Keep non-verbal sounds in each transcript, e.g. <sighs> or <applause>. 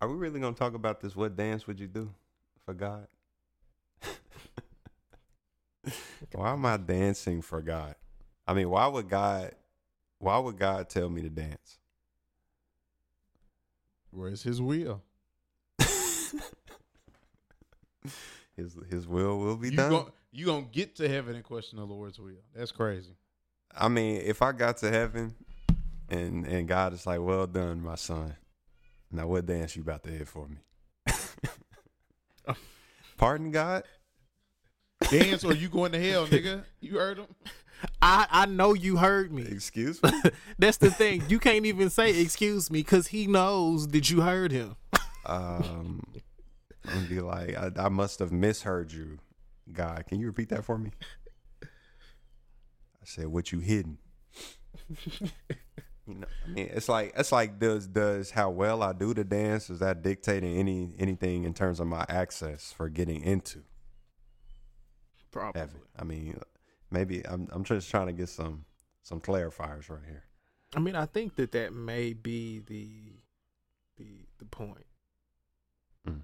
Are we really gonna talk about this? What dance would you do for God? <laughs> why am I dancing for God? I mean, why would God? Why would God tell me to dance? Where's his will? <laughs> His His will will be You done. gon' you gonna get to heaven and question the Lord's will. That's crazy. I mean, if I got to heaven and and God is like, "Well done, my son." Now, what dance you about to hit for me? <laughs> Pardon, God. Dance or you going to hell, nigga? You heard him? <laughs> I I know you heard me. Excuse <laughs> me. That's the thing. You can't even say excuse me because he knows that you heard him. um, I'm gonna be like, I, I must have misheard you, God. Can you repeat that for me? I said, "What you hidden?" You know, I mean, it's like it's like does does how well I do the dance is that dictating any anything in terms of my access for getting into Probably. I mean, maybe I'm I'm just trying to get some some clarifiers right here. I mean, I think that that may be the the the point. Mm.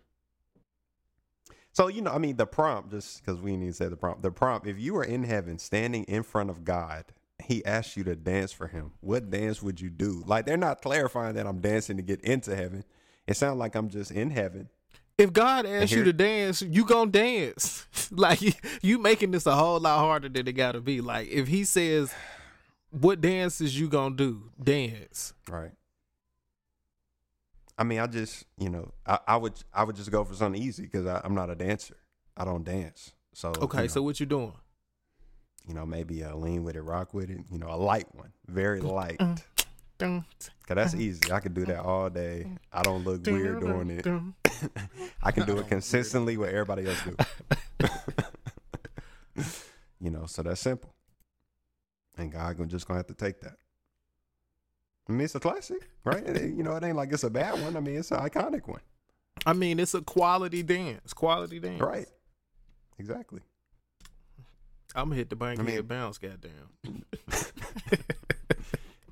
So you know, I mean, the prompt, just because we need to say the prompt. The prompt: If you were in heaven, standing in front of God, He asked you to dance for Him. What dance would you do? Like they're not clarifying that I'm dancing to get into heaven. It sounds like I'm just in heaven. If God asks you to dance, you gonna dance. <laughs> like you, you making this a whole lot harder than it gotta be. Like if He says, "What dances you gonna do?" Dance. Right. I mean, I just, you know, I, I would, I would just go for something easy because I'm not a dancer. I don't dance. So Okay, you know, so what you doing? You know, maybe a lean with it, rock with it. You know, a light one, very light. Cause that's easy. I can do that all day. I don't look weird doing it. <laughs> I can do it consistently with everybody else do. <laughs> you know, so that's simple. And God gonna just gonna have to take that. I mean, it's a classic, right? It- you know, it ain't like it's a bad one. I mean, it's an iconic one, I mean, it's a quality dance. Quality dance. right? Exactly. I'm gonna hit the bank I mean, head bounce, goddamn. <laughs>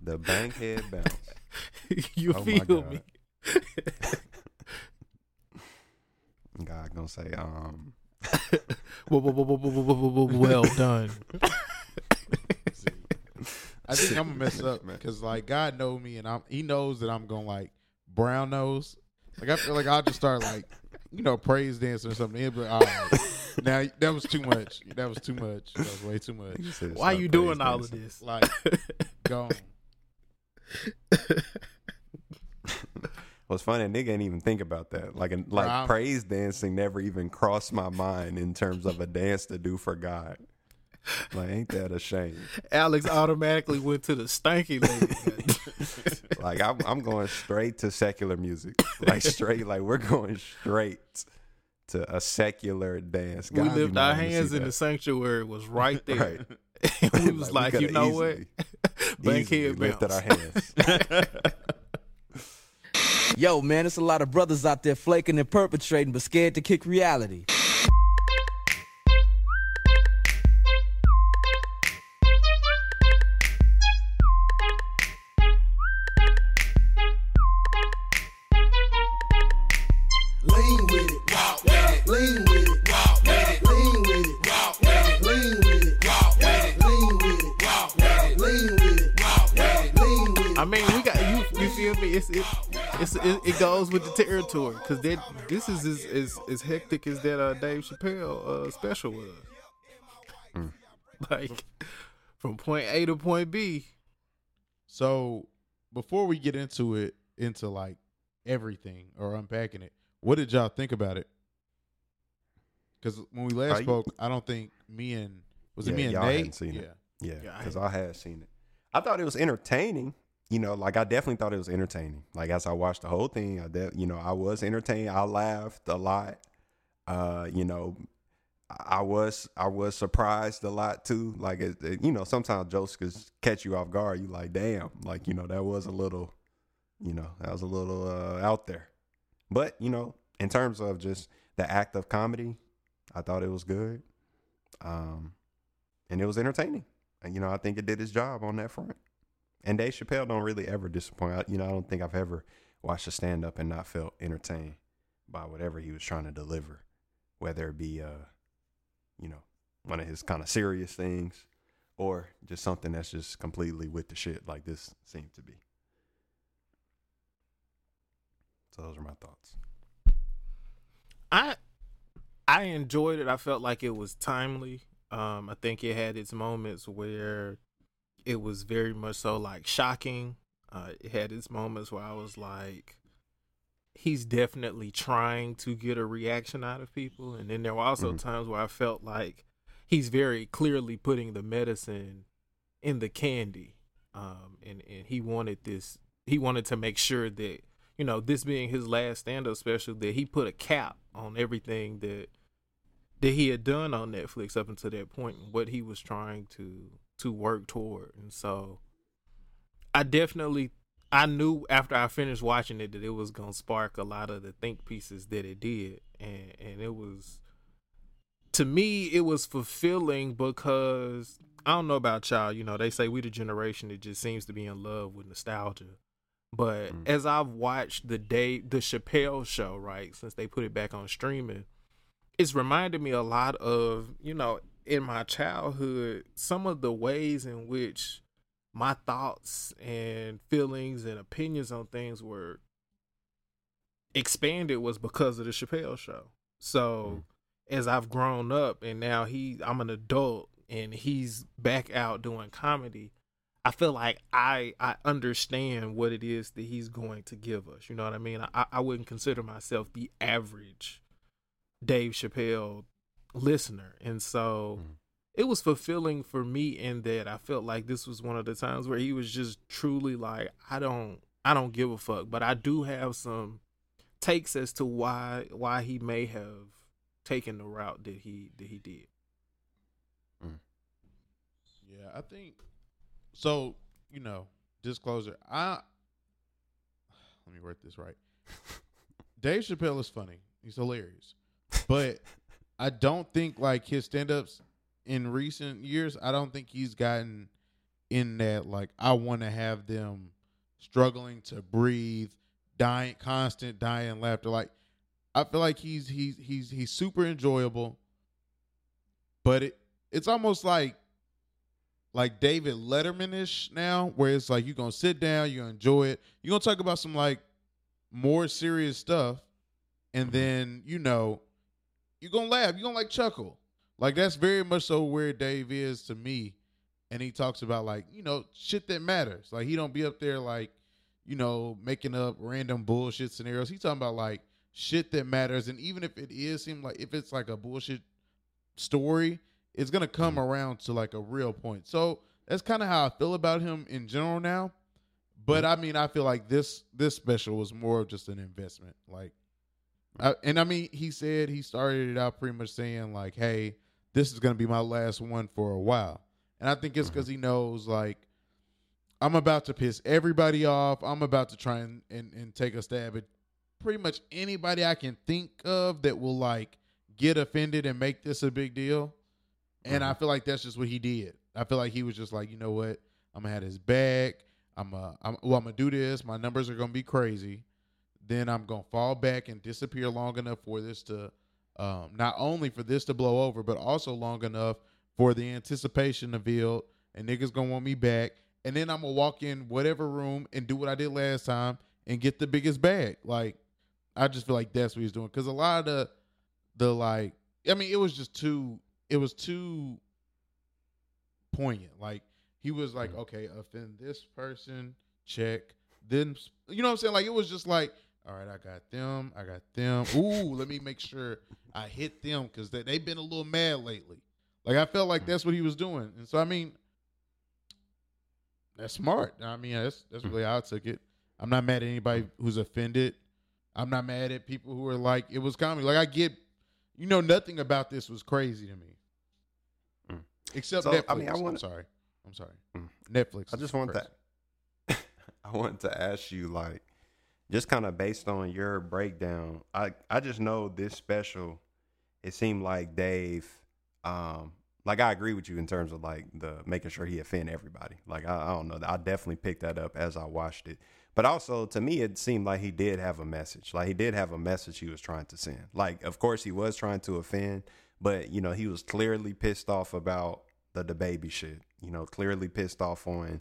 the Bankhead bounce. <laughs> you oh feel me? <laughs> God gonna say, um well, done. I think I'm gonna mess up, man, because like God know me, and I'm He knows that I'm gonna like brown nose. Like I feel like I'll just start like you know praise dancing or something. He'll be all right, <laughs> now that was too much. That was too much. That was way too much. said Why stop you doing praise all of this? Like gone. <laughs> What's funny, a nigga ain't even think about that. Like, like I'm- praise dancing never even crossed my mind in terms of a dance to do for God. <laughs> Like, ain't that a shame? Alex automatically went to the stanky lady. <laughs> Like, I'm, I'm going straight to secular music. Like, straight, like, we're going straight to a secular dance. we God, you lift might our hands in that. the sanctuary was right there. Right. <laughs> and we was like, we you coulda know what? easily- Bankhead easily lifted our hands. Yo, man, there's a lot of brothers out there flaking and perpetrating, but scared to kick reality. Lean with it, walk with it. Lean with it, walk with it. Lean with it, walk with it. Lean with it, walk with it. Lean with it, walk with it. Lean with it, walk with it. Lean with it. I mean, we got you. You feel me? It's it, it's it, it goes with the territory because that this is as, as as hectic as that uh, Dave Chappelle uh, special was. Like from point A to point B. So before we get into it, into like everything or unpacking it, what did y'all think about it? Because when we last you- spoke, I don't think me and was it Yeah, me and y'all Nate? hadn't seen yeah. it. Yeah, Yeah, I because I, had seen it. I thought it was entertaining. You know, like I definitely thought it was entertaining. Like as I watched the whole thing, I de- you know I was entertained. I laughed a lot. Uh, you know, I I was I was surprised a lot too. Like it, it- you know, sometimes jokes could catch you off guard. You like, damn, like you know that was a little, you know, that was a little uh, out there. But you know, in terms of just the act of comedy, I thought it was good. Um, and it was entertaining. And you know, I think it did its job on that front. And Dave Chappelle don't really ever disappoint. I, you know, I don't think I've ever watched a stand up and not felt entertained by whatever he was trying to deliver, whether it be uh, you know, one of his kind of serious things or just something that's just completely with the shit like this seemed to be. So those are my thoughts. I I enjoyed it. I felt like it was timely. Um, I think it had its moments where it was very much so like shocking. Uh, it had its moments where I was like, he's definitely trying to get a reaction out of people, and then there were also Mhm. times where I felt like he's very clearly putting the medicine in the candy, um, and and he wanted this. He wanted to make sure that you know this being his last stand-up special that he put a cap on everything that that he had done on Netflix up until that point and what he was trying to to work toward. And so I definitely I knew after I finished watching it that it was gonna spark a lot of the think pieces that it did. And and it was to me it was fulfilling because I don't know about y'all, you know, they say we the generation that just seems to be in love with nostalgia. But Mm. as I've watched the day the Chappelle show, right, since they put it back on streaming, it's reminded me a lot of you know in my childhood some of the ways in which my thoughts and feelings and opinions on things were expanded was because of the Chappelle show. So as I've grown up and now he I'm an adult and he's back out doing comedy, I feel like I I understand what it is that he's going to give us. You know what I mean? I I wouldn't consider myself the average Dave Chappelle listener. And so Mhm. it was fulfilling for me in that I felt like this was one of the times where he was just truly like, I don't I don't give a fuck. But I do have some takes as to why why he may have taken the route that he that he did. Yeah, I think so. You know, disclosure. I let me word this right. <laughs> Dave Chappelle is funny. He's hilarious, but I don't think like his stand-ups in recent years. I don't think he's gotten in that like I want to have them struggling to breathe, dying, constant dying laughter. Like I feel like he's he's he's he's super enjoyable, but it it's almost like like David Letterman ish now, where it's like you're gonna sit down, you're gonna enjoy it, you're gonna talk about some like more serious stuff, and mm-hmm. then you know you're gonna laugh, you're gonna like chuckle. Like that's very much so where Dave is to me. And he talks about like, you know, shit that matters. Like he don't be up there like, you know, making up random bullshit scenarios. He's talking about like shit that matters. And even if it is seem like if it's like a bullshit story, it's gonna come mm. around to like a real point. So that's kind of how I feel about him in general now. But mm. I mean, I feel like this this special was more of just an investment. Like, I, and I mean, he said he started it out pretty much saying like, "Hey, this is gonna be my last one for a while," and I think it's mm-hmm. because he knows like I'm about to piss everybody off. I'm about to try and, and and take a stab at pretty much anybody I can think of that will like get offended and make this a big deal. And I feel like that's just what he did. I feel like he was just like, you know what? I'm gonna have his back. I'm uh, I'm well, I'm gonna do this. My numbers are gonna be crazy. Then I'm gonna fall back and disappear long enough for this to, um, not only for this to blow over, but also long enough for the anticipation to build. And niggas gonna want me back. And then I'm gonna walk in whatever room and do what I did last time and get the biggest bag. Like, I just feel like that's what he's doing. Cause a lot of the, the like, I mean, it was just too, it was too poignant. Like he was like, okay, offend this person, check. Then you know what I'm saying? Like it was just like, all right, I got them, I got them. Ooh, let me make sure I hit them because they, they've been a little mad lately. Like I felt like that's what he was doing, and so I mean, that's smart. I mean, that's that's really how I took it. I'm not mad at anybody who's offended. I'm not mad at people who are like, it was comedy. Like I get, you know, nothing about this was crazy to me, Mm. Except So, Netflix. I mean, I I'm sorry. I'm sorry. Mm. Netflix. I just want that. <laughs> I want to ask you, like, just kind of based on your breakdown. I I just know this special. It seemed like Dave, um, like I agree with you in terms of like the making sure he offend everybody. Like I, I don't know, I definitely picked that up as I watched it. But also to me, it seemed like he did have a message. Like he did have a message he was trying to send. Like, of course, he was trying to offend, but you know, he was clearly pissed off about the the baby shit. You know, clearly pissed off on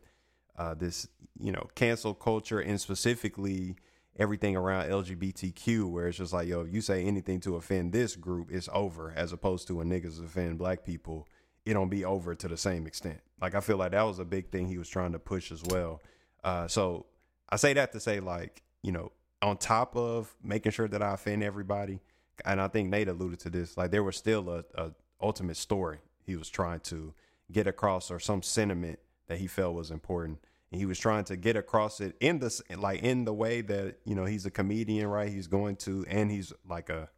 uh, this, you know, cancel culture and specifically everything around LGBTQ, where it's just like, yo, if you say anything to offend this group, it's over. As opposed to when niggas offend black people, it don't be over to the same extent. Like I feel like that was a big thing he was trying to push as well. Uh, so I say that to say like, you know, on top of making sure that I offend everybody, and I think Nate alluded to this, like there was still a, a ultimate story he was trying to get across or some sentiment that he felt was important. And he was trying to get across it in the like in the way that you know he's a comedian, right? He's going to, and he's like a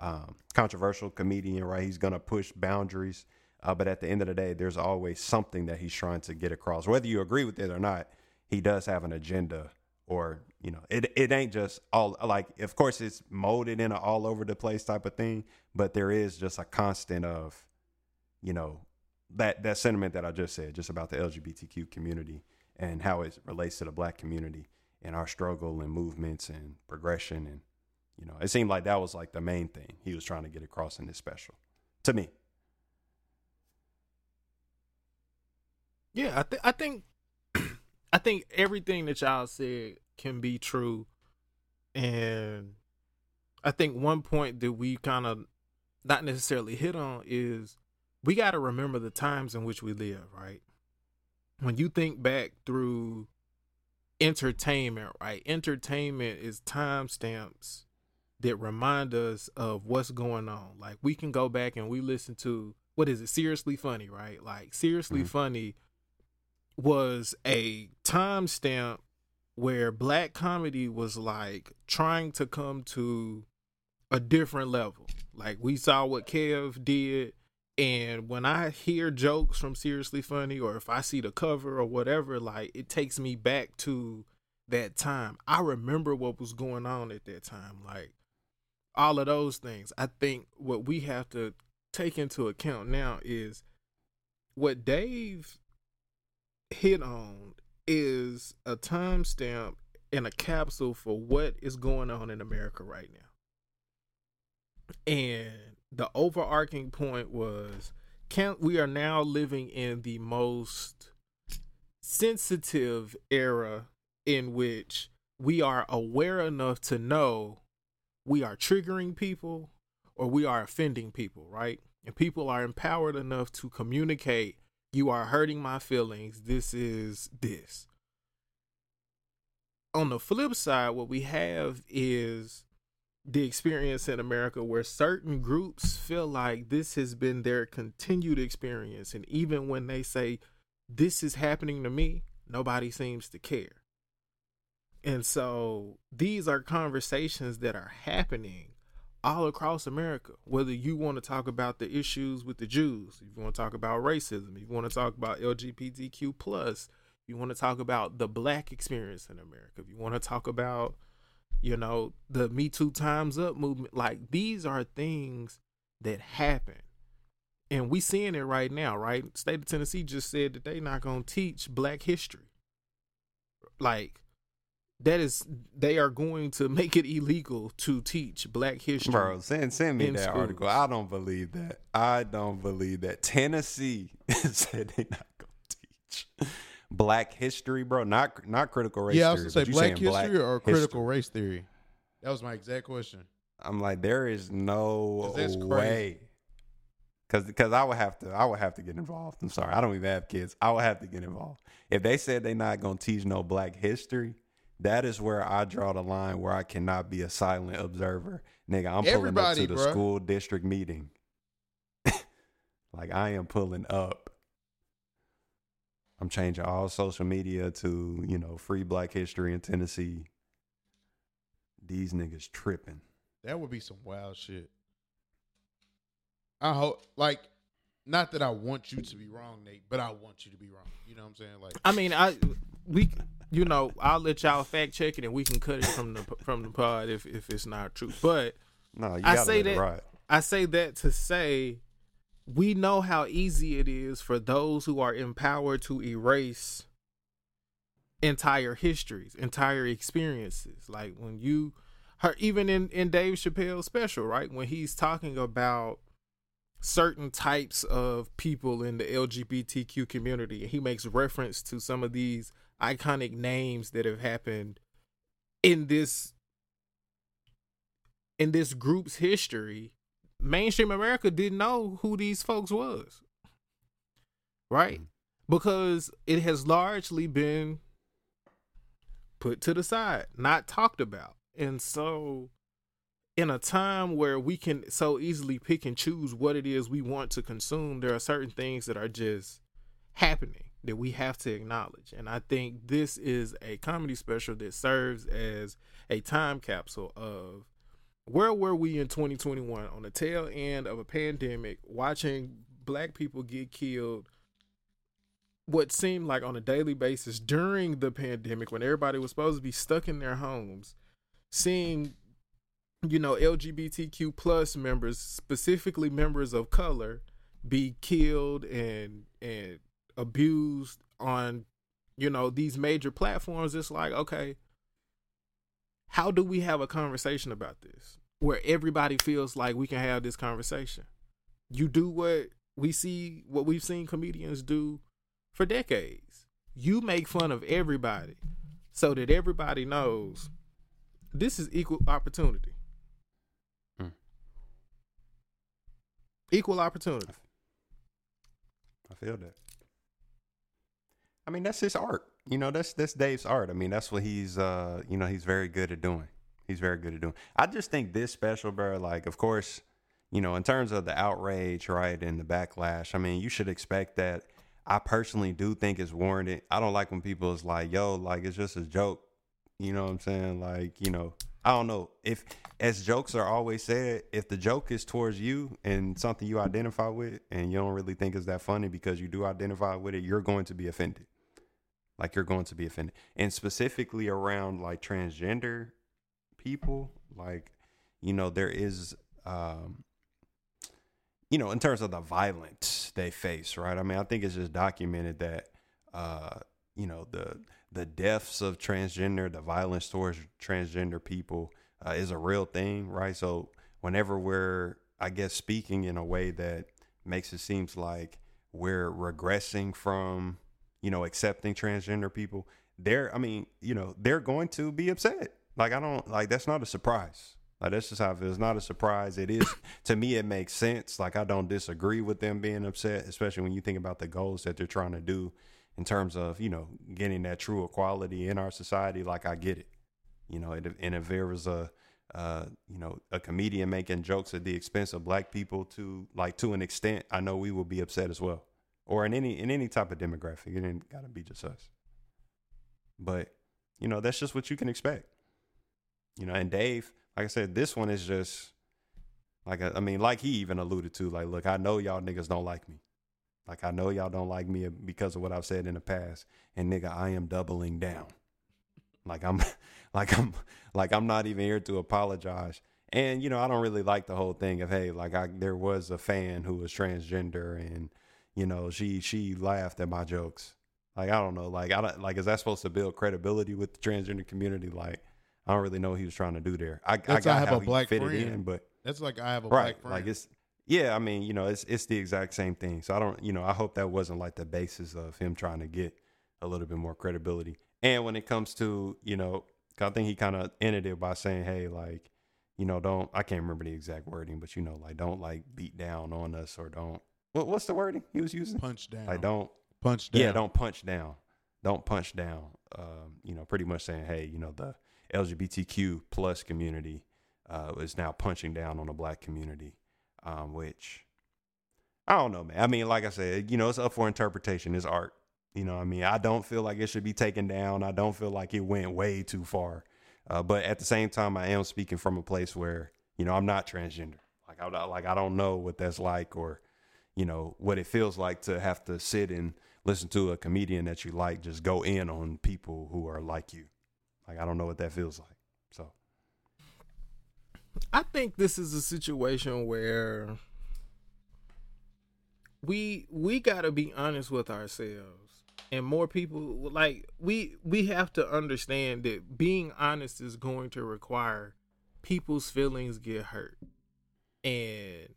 um, controversial comedian, right? He's gonna push boundaries, uh, but at the end of the day, there's always something that he's trying to get across, whether you agree with it or not. He does have an agenda, or you know, it it ain't just all like. Of course, it's molded in an all over the place type of thing, but there is just a constant of, you know, that that sentiment that I just said, just about the LGBTQ community and how it relates to the black community and our struggle and movements and progression and you know, it seemed like that was like the main thing he was trying to get across in this special. To me. Yeah, I think I think I think everything that y'all said can be true, and I think one point that we kind of not necessarily hit on is we got to remember the times in which we live, right? When you think back through entertainment, right? Entertainment is timestamps that remind us of what's going on. Like we can go back and we listen to what is it? Seriously funny, right? Like seriously Mhm. funny was a timestamp where black comedy was like trying to come to a different level. Like we saw what Kev did and when I hear jokes from Seriously Funny or if I see the cover or whatever, like it takes me back to that time. I remember what was going on at that time. Like all of those things. I think what we have to take into account now is what Dave hit on is a timestamp and a capsule for what is going on in America right now. And the overarching point was can we are now living in the most sensitive era in which we are aware enough to know we are triggering people or we are offending people, right? And people are empowered enough to communicate, you are hurting my feelings. This is this. On the flip side, what we have is the experience in America where certain groups feel like this has been their continued experience. And even when they say, this is happening to me, nobody seems to care. And so these are conversations that are happening all across America. Whether you want to talk about the issues with the Jews, if you want to talk about racism, if you want to talk about LGBTQ plus, you want to talk about the black experience in America, if you want to talk about, you know, the Me Too Times Up movement, like these are things that happen. And we seeing it right now, right? State of Tennessee just said that they not gonna teach black history. Like that is they are going to make it illegal to teach black history. Bro, send send me in that article. I don't believe that. I don't believe that. Tennessee <laughs> said they're not gonna teach black history, bro. Not not critical race yeah, I was gonna say black history black or history. critical race theory. That was my exact question. I'm like, there is no 'Cause that's crazy. way. Cause, cause I would have to, I would have to get involved. I'm sorry, I don't even have kids. I would have to get involved. If they said they're not gonna teach no black history, that is where I draw the line where I cannot be a silent observer. Nigga, I'm pulling Everybody, up to the bruh. school district meeting. <laughs> like I am pulling up. I'm changing all social media to, you know, free black history in Tennessee. These niggas tripping. That would be some wild shit. I hope, like, not that I want you to be wrong, Nate, but I want you to be wrong. You know what I'm saying? Like, I mean, I we you know I'll let y'all fact check it and we can cut it from the from the pod if if it's not true. But No, you I say that- ride. I say that to say we know how easy it is for those who are empowered to erase entire histories, entire experiences. Like when you her even in in Dave Chappelle's special, right? When he's talking about certain types of people in the LGBTQ community, he makes reference to some of these iconic names that have happened in this in this group's history. Mainstream America didn't know who these folks was. Right? Mm. Because it has largely been put to the side, not talked about. And so, in a time where we can so easily pick and choose what it is we want to consume, there are certain things that are just happening that we have to acknowledge. And I think this is a comedy special that serves as a time capsule of where were we in 2021 on the tail end of a pandemic, watching black people get killed what seemed like on a daily basis during the pandemic when everybody was supposed to be stuck in their homes seeing you know lgbtq plus members specifically members of color be killed and and abused on you know these major platforms it's like okay how do we have a conversation about this where everybody feels like we can have this conversation you do what we see what we've seen comedians do for decades. You make fun of everybody so that everybody knows this is equal opportunity. Hmm. Equal opportunity. I feel that. I mean, that's his art. You know, that's that's Dave's art. I mean, that's what he's uh, you know, he's very good at doing. He's very good at doing. I just think this special, bro, like of course, you know, in terms of the outrage, right, and the backlash, I mean, you should expect that. I personally do think it's warranted. I don't like when people is like, yo, like it's just a joke. You know what I'm saying? Like, you know, I don't know. If as jokes are always said, if the joke is towards you and something you identify with and you don't really think is that funny because you do identify with it, you're going to be offended. Like you're going to be offended. And specifically around like transgender people, like, you know, there is um you know, in terms of the violence they face, right? I mean, I think it's just documented that, uh, you know, the the deaths of transgender, the violence towards transgender people uh, is a real thing, right? So whenever we're, I guess, speaking in a way that makes it seems like we're regressing from, you know, accepting transgender people, they're, I mean, you know, they're going to be upset. Like I don't like that's not a surprise. Like that's just how it. It's not a surprise. It is to me. It makes sense. Like I don't disagree with them being upset, especially when you think about the goals that they're trying to do in terms of you know getting that true equality in our society. Like I get it. You know, and if there was a uh, you know a comedian making jokes at the expense of black people to like to an extent, I know we will be upset as well. Or in any in any type of demographic, it ain't got to be just us. But you know, that's just what you can expect. You know, and Dave like I said, this one is just like I mean, like he even alluded to, like, look, I know y'all niggas don't like me. Like I know y'all don't like me because of what I've said in the past. And nigga, I am doubling down. Like I'm <laughs> like I'm like I'm not even here to apologize. And you know, I don't really like the whole thing of hey, like I there was a fan who was transgender and you know, she she laughed at my jokes. Like I don't know, like I don't like is that supposed to build credibility with the transgender community? Like I don't really know what he was trying to do there. I, I got I have how a he black fit friend. it in, but That's like I have a right, black friend. like it's yeah. I mean, you know, it's it's the exact same thing. So I don't, you know, I hope that wasn't like the basis of him trying to get a little bit more credibility. And when it comes to, you know, I think he kind of ended it by saying, hey, like, you know, don't I can't remember the exact wording, but you know, like, don't like beat down on us or don't. What, what's the wording he was using? punch down. Like, don't punch down. yeah, don't punch down. Don't punch down. Um, you know, pretty much saying, hey, you know, the LGBTQ plus community uh, is now punching down on the black community, um, which I don't know, man. I mean, like I said, you know, it's up for interpretation. It's art. You know, what I mean, I don't feel like it should be taken down. I don't feel like it went way too far. Uh, but at the same time, I am speaking from a place where you know I'm not transgender. Like I like I don't know what that's like, or you know what it feels like to have to sit and listen to a comedian that you like just go in on people who are like you. Like I don't know what that feels like. So I think this is a situation where we we got to be honest with ourselves and more people like we we have to understand that being honest is going to require people's feelings get hurt and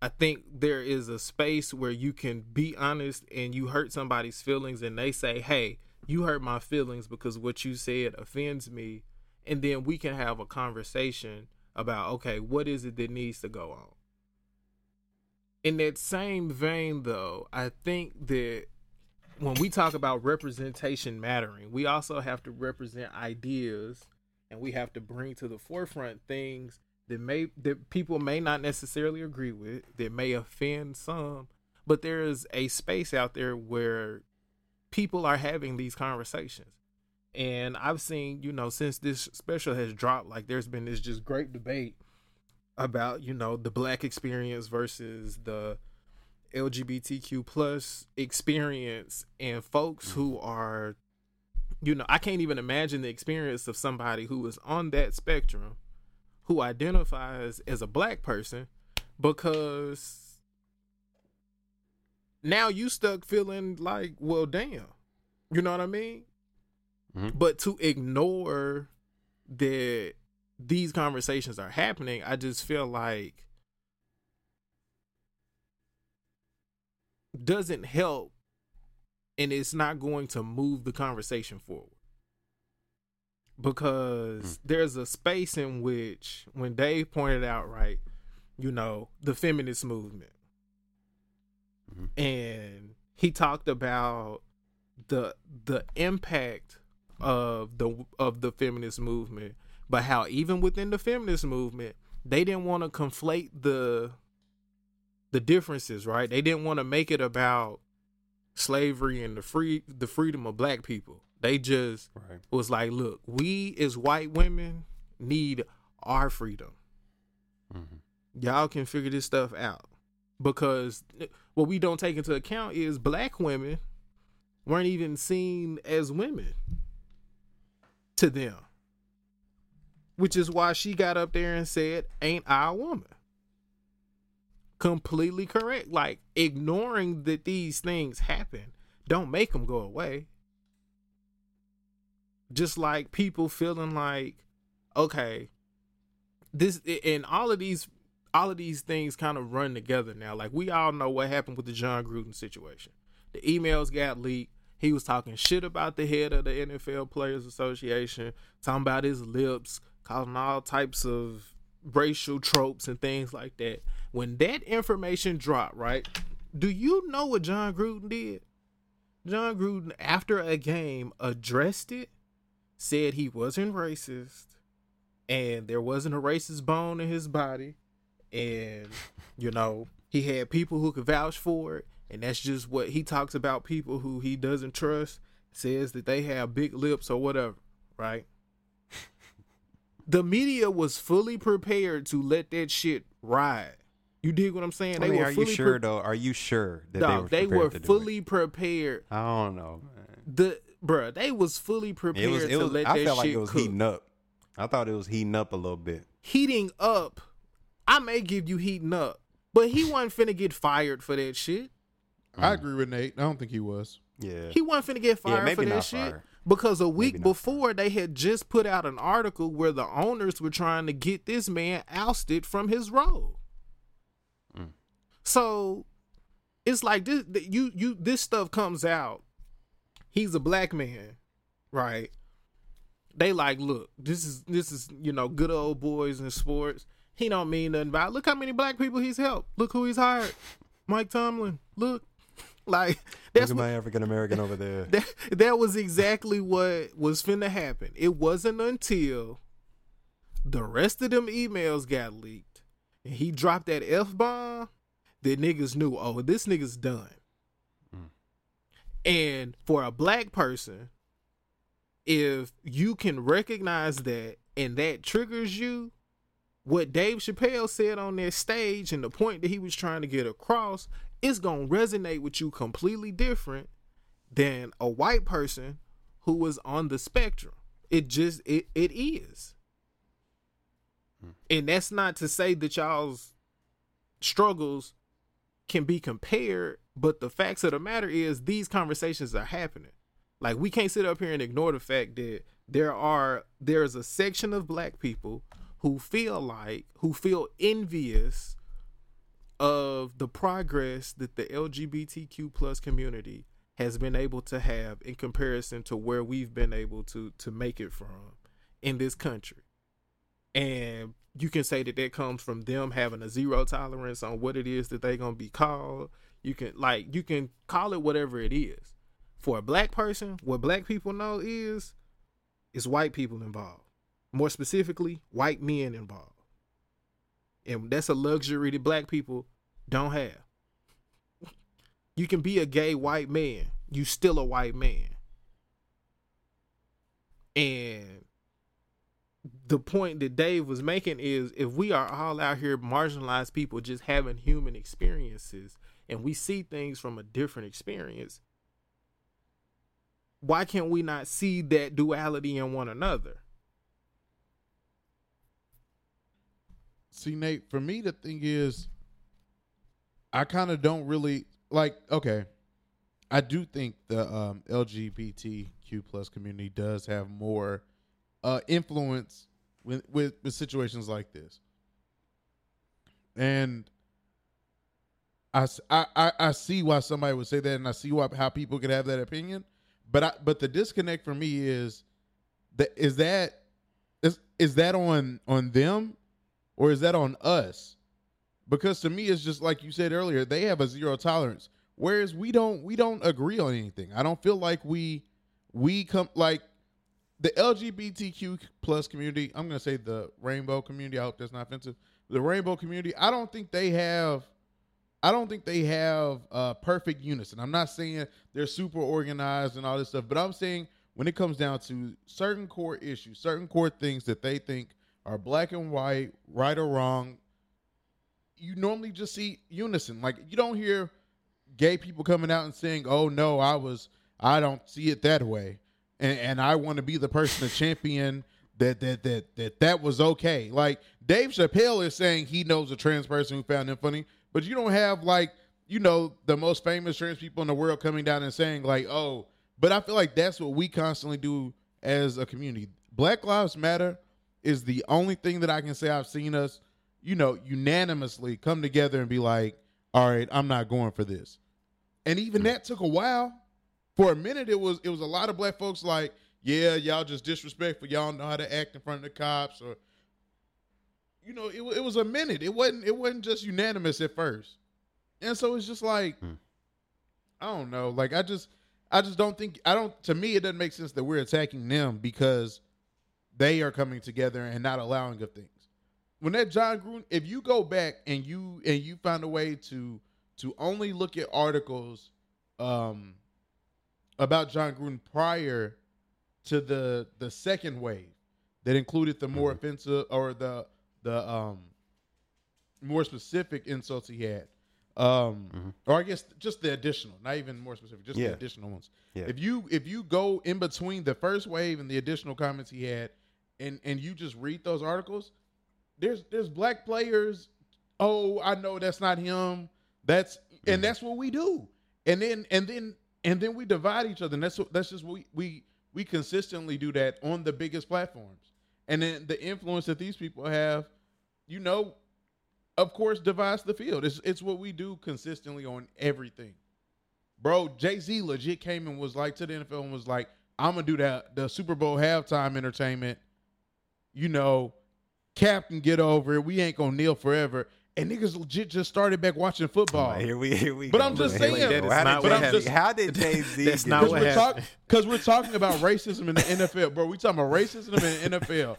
i think there is a space where you can be honest and you hurt somebody's feelings and they say hey you hurt my feelings because what you said offends me. And then we can have a conversation about okay what is it that needs to go on? In that same vein though i think that when we talk about representation mattering, we also have to represent ideas and we have to bring to the forefront things that may that people may not necessarily agree with, that may offend some, but there is a space out there where people are having these conversations. And I've seen, you know, since this special has dropped, like there's been this just great debate about, you know, the black experience versus the LGBTQ plus experience and folks who mm-hmm. are you know, I can't even imagine the experience of somebody who is on that spectrum who identifies as a black person because now you stuck feeling like, well, damn. You know what I mean? Mhm. But to ignore that these conversations are happening, I just feel like doesn't help and it's not going to move the conversation forward because there's a space in which when dave pointed out right you know the feminist movement Mhm. and he talked about the the impact of the of the feminist movement but how even within the feminist movement they didn't want to conflate the the differences, right? They didn't want to make it about slavery and the free the freedom of black people. They just Right. was like, look, we as white women need our freedom. Mhm. Y'all can figure this stuff out. Because what we don't take into account is black women weren't even seen as women to them. Which is why she got up there and said, Ain't I a woman? Completely correct. Like ignoring that these things happen don't make them go away. Just like people feeling like, okay, this and all of these all of these things kind of run together now. Like we all know what happened with the Jon Gruden situation. The emails got leaked. He was talking shit about the head of the NFL Players Association, talking about his lips, calling all types of racial tropes and things like that. When that information dropped, right? Do you know what Jon Gruden did? Jon Gruden, after a game, addressed it, said he wasn't racist, and there wasn't a racist bone in his body, and you know he had people who could vouch for it, and that's just what he talks about. People who he doesn't trust says that they have big lips or whatever, right? <laughs> the media was fully prepared to let that shit ride. You dig what I'm saying? I mean, were are you sure pre- though? Are you sure that Dog, they they were were do it? fully prepared. I don't know. Man. The bruh, they was fully prepared It was. It to was. let I that felt like it was cook. heating up. I thought it was heating up a little bit. Heating up. I may give you heating up, but he wasn't finna get fired for that shit. I agree with Nate. I don't think he was. Yeah. He wasn't finna get fired maybe for that shit. fired. Because a week before they had just put out an article where the owners were trying to get this man ousted from his role. Mm. So it's like this th- you you this stuff comes out. He's a black man, right? They like, look, this is this is, you know, good old boys in sports. He don't mean nothing about. Look how many black people he's helped. Look who he's hired. Mike Tomlin. Look. Like that's Look at my African American over there. <laughs> that, that was exactly what was finna happen. It wasn't until the rest of them emails got leaked and he dropped that F bomb that niggas knew, oh, this nigga's done. And for a black person, if you can recognize that and that triggers you, what Dave Chappelle said on that stage and the point that he was trying to get across, is gonna resonate with you completely different than a white person who was on the spectrum. It just it it is. Hmm. And that's not to say that y'all's struggles can be compared, But the facts of the matter is these conversations are happening. Like we can't sit up here and ignore the fact that there are there's a section of black people who feel like who feel envious of the progress that the LGBTQ plus community has been able to have in comparison to where we've been able to to make it from in this country. And you can say that that comes from them having a zero tolerance on what it is that they're going to be called. You can like you can call it whatever it is. For a black person, what black people know is is white people involved. More specifically, white men involved. And that's a luxury that black people don't have. You can be a gay white man. You still a white man. And the point that Dave was making is if we are all out here marginalized people just having human experiences and we see things from a different experience, why can't we not see that duality in one another? See, Nate, for me, the thing is, I kind of don't really like. Okay, I do think the um, LGBTQ plus community does have more uh, influence with, with with situations like this, and I, I- I see why somebody would say that, and I see why how people could have that opinion. But I, but the disconnect for me is that is that is is that on on them or is that on us? Because to me, it's just like you said earlier, they have a zero tolerance, whereas we don't. We don't agree on anything. I don't feel like we we come like the LGBTQ plus community. I'm gonna say the rainbow community. I hope that's not offensive. The rainbow community. I don't think they have. I don't think they have uh, perfect unison. I'm not saying they're super organized and all this stuff, but I'm saying when it comes down to certain core issues, certain core things that they think are black and white, right or wrong, you normally just see unison. Like you don't hear gay people coming out and saying, "Oh no, I was, I don't see it that way," and and I want to be the person to champion that that that that that was okay. Like Dave Chappelle is saying he knows a trans person who found him funny, but you don't have like you know the most famous trans people in the world coming down and saying like, "Oh," but I feel like that's what we constantly do as a community. Black Lives Matter is the only thing that I can say I've seen us, you know, unanimously come together and be like, "All right, I'm not going for this." And even that took a while. For a minute, it was it was a lot of black folks like, "Yeah, y'all just disrespectful. Y'all know how to act in front of the cops," or you know, it it was a minute. It wasn't it wasn't just unanimous at first, and so it's just like, I don't know. Like I just I just don't think I don't. To me, it doesn't make sense that we're attacking them because they are coming together and not allowing of things. When that Jon Gruden, if you go back and you and you find a way to to only look at articles um about Jon Gruden prior to the the second wave that included the more offensive or the the um more specific insults he had. Um or I guess just the additional, not even more specific, just Yeah. the additional ones. Yeah. If you if you go in between the first wave and the additional comments he had and and you just read those articles, there's there's black players. Oh, I know that's not him. That's and that's what we do. And then and then and then we divide each other. And that's what that's just what we we we consistently do that on the biggest platforms. And then the influence that these people have, you know, of course, divides the field. It's it's what we do consistently on everything. Bro, Jay Z legit came and was like to the NFL and was like, "I'm gonna do that the Super Bowl halftime entertainment." You know, Cap can get over it. We ain't gonna kneel forever. And niggas legit just started back watching football. Here we here we. But go. I'm just saying-. That is how not did, what Jay- happened. how did Jay Z? <laughs> That's not Because what we're, happened. talk, we're talking about racism in the NFL, bro. We talking about racism in the NFL.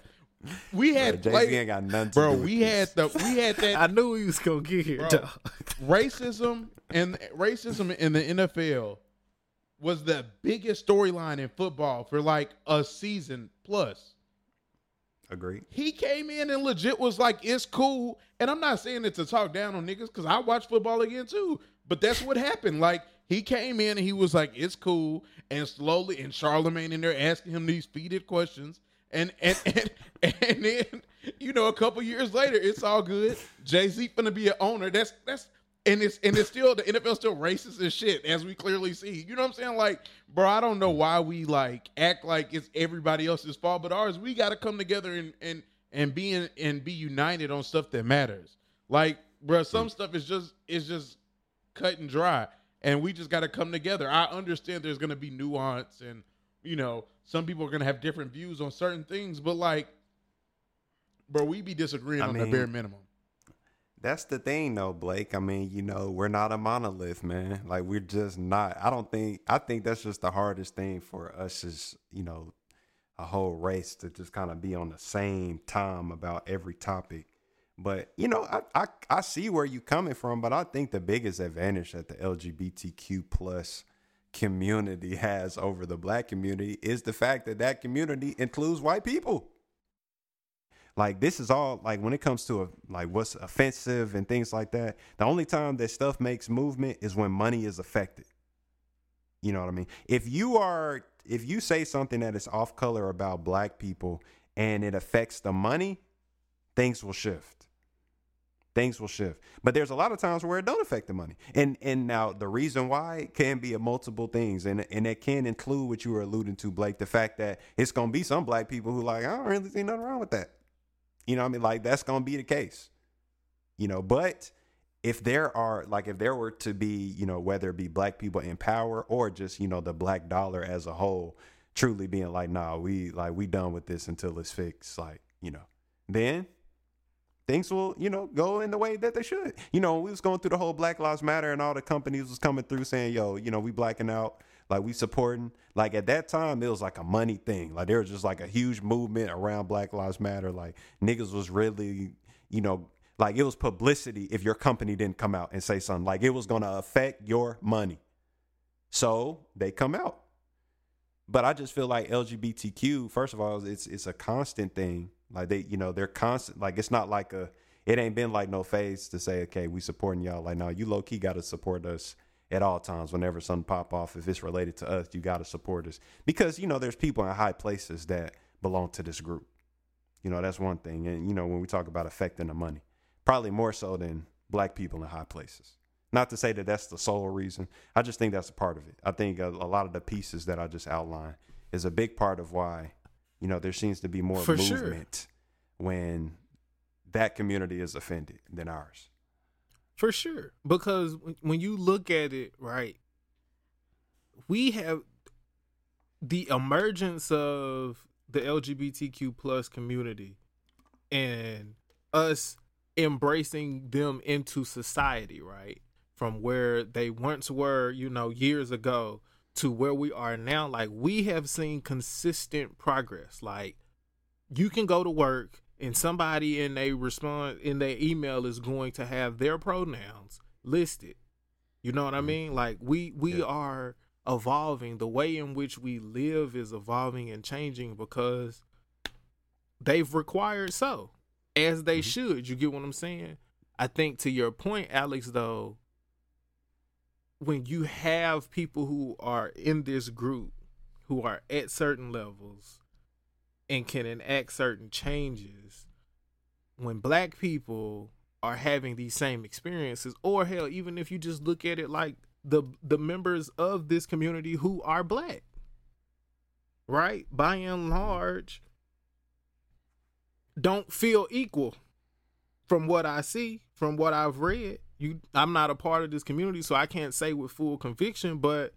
We had Jay Z play- ain't got nothing to bro. do with We this. had the we had that <laughs> I knew he was gonna get here, Bro. racism and racism in the NFL was the biggest storyline in football for like a season plus. Agree. He came in and legit was like, "It's cool," and I'm not saying it to talk down on niggas because I watch football again too. But that's what happened. Like he came in and he was like, "It's cool," and slowly, and Charlemagne in there asking him these feeded questions, and and <laughs> and and then you know a couple years later, it's all good. Jay Z gonna be an owner. That's that's and it's and it's still the NFL still racist as shit, as we clearly see. You know what I'm saying? Like, bro, I don't know why we like act like it's everybody else's fault, but ours. We got to come together and and and be in, and be united on stuff that matters. Like, bro, some mm. stuff is just is just cut and dry, and we just got to come together. I understand there's gonna be nuance, and you know, some people are gonna have different views on certain things, but like, bro, we be disagreeing I on the bare minimum. That's the thing, though, Blake. I mean, you know, we're not a monolith, man. Like we're just not. I don't think. I think that's just the hardest thing for us, is you know, a whole race to just kind of be on the same time about every topic. But you know, I, I I see where you're coming from, but I think the biggest advantage that the LGBTQ plus community has over the black community is the fact that that community includes white people. Like this is all like when it comes to a, like what's offensive and things like that the only time that stuff makes movement is when money is affected. You know what i mean? If you are if you say something that is off color about black people and it affects the money things will shift things will shift but there's a lot of times where it don't affect the money and and now the reason why can be a multiple things and and it can include what you were alluding to blake the fact that it's gonna be some black people who like i don't really see nothing wrong with that you know I mean? Like that's gonna be the case. You know, but if there are like if there were to be, you know, whether it be black people in power or just, you know, the black dollar as a whole, truly being like, nah, we like we done with this until it's fixed, like, you know, then things will, you know, go in the way that they should. You know, we was going through the whole Black Lives Matter and all the companies was coming through saying, yo, you know, we blacking out, like we supporting. Like at that time, it was like a money thing. Like there was just like a huge movement around Black Lives Matter. Like niggas was really, you know, like it was publicity if your company didn't come out and say something. Like it was gonna affect your money. So they come out. But I just feel like LGBTQ, first of all, it's it's a constant thing. Like they, you know, they're constant. Like it's not like a. It ain't been like no phase to say, okay, we supporting y'all. Like, no, you low key got to support us at all times. Whenever something pop off, if it's related to us, you got to support us because you know there's people in high places that belong to this group. You know, that's one thing. And you know, when we talk about affecting the money, probably more so than black people in high places. Not to say that that's the sole reason. I just think that's a part of it. I think a, a lot of the pieces that I just outlined is a big part of why, you know, there seems to be more For sure. movement when that community is offended than ours. For sure. Because when you look at it, right, we have the emergence of the LGBTQ plus community and us embracing them into society, right? From where they once were, you know, years ago to where we are now. Like we have seen consistent progress. Like you can go to work and somebody in a response in their email is going to have their pronouns listed. You know what I mm-hmm. mean? Like we we Yeah. are evolving. The way in which we live is evolving and changing because they've required so. As they mm-hmm. should. You get what I'm saying? I think to your point, Alex, though, when you have people who are in this group who are at certain levels and can enact certain changes when black people are having these same experiences or hell even if you just look at it like the the members of this community who are black right by and large don't feel equal from what I see, from what I've read. You I'm not a part of this community, so I can't say with full conviction, but